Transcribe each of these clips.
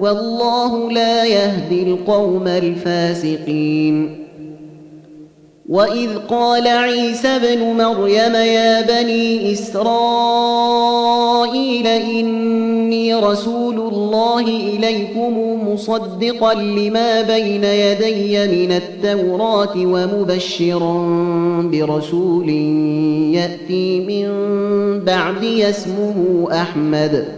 والله لا يهدي القوم الفاسقين. وإذ قال عيسى ابن مريم يا بني إسرائيل إني رسول الله إليكم مصدقا لما بين يدي من التوراة ومبشرا برسول يأتي من بعدي اسمه أحمد.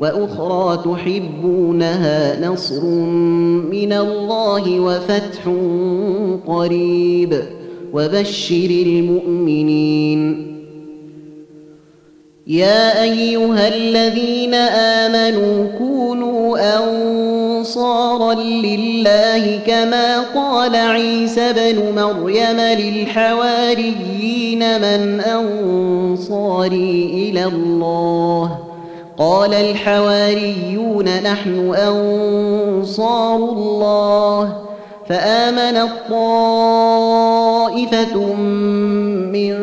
وأخرى تحبونها نصر من الله وفتح قريب وبشر المؤمنين. يا أيها الذين آمنوا كونوا أنصارا لله كما قال عيسى بن مريم للحواريين من أنصاري إلى الله قال الحواريون نحن أنصار الله فآمن الطائفة من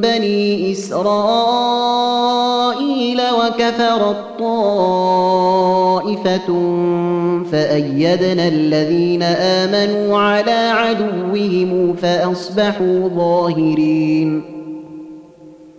بني إسرائيل وكفر الطائفة فأيدنا الذين آمنوا على عدوهم فأصبحوا ظاهرين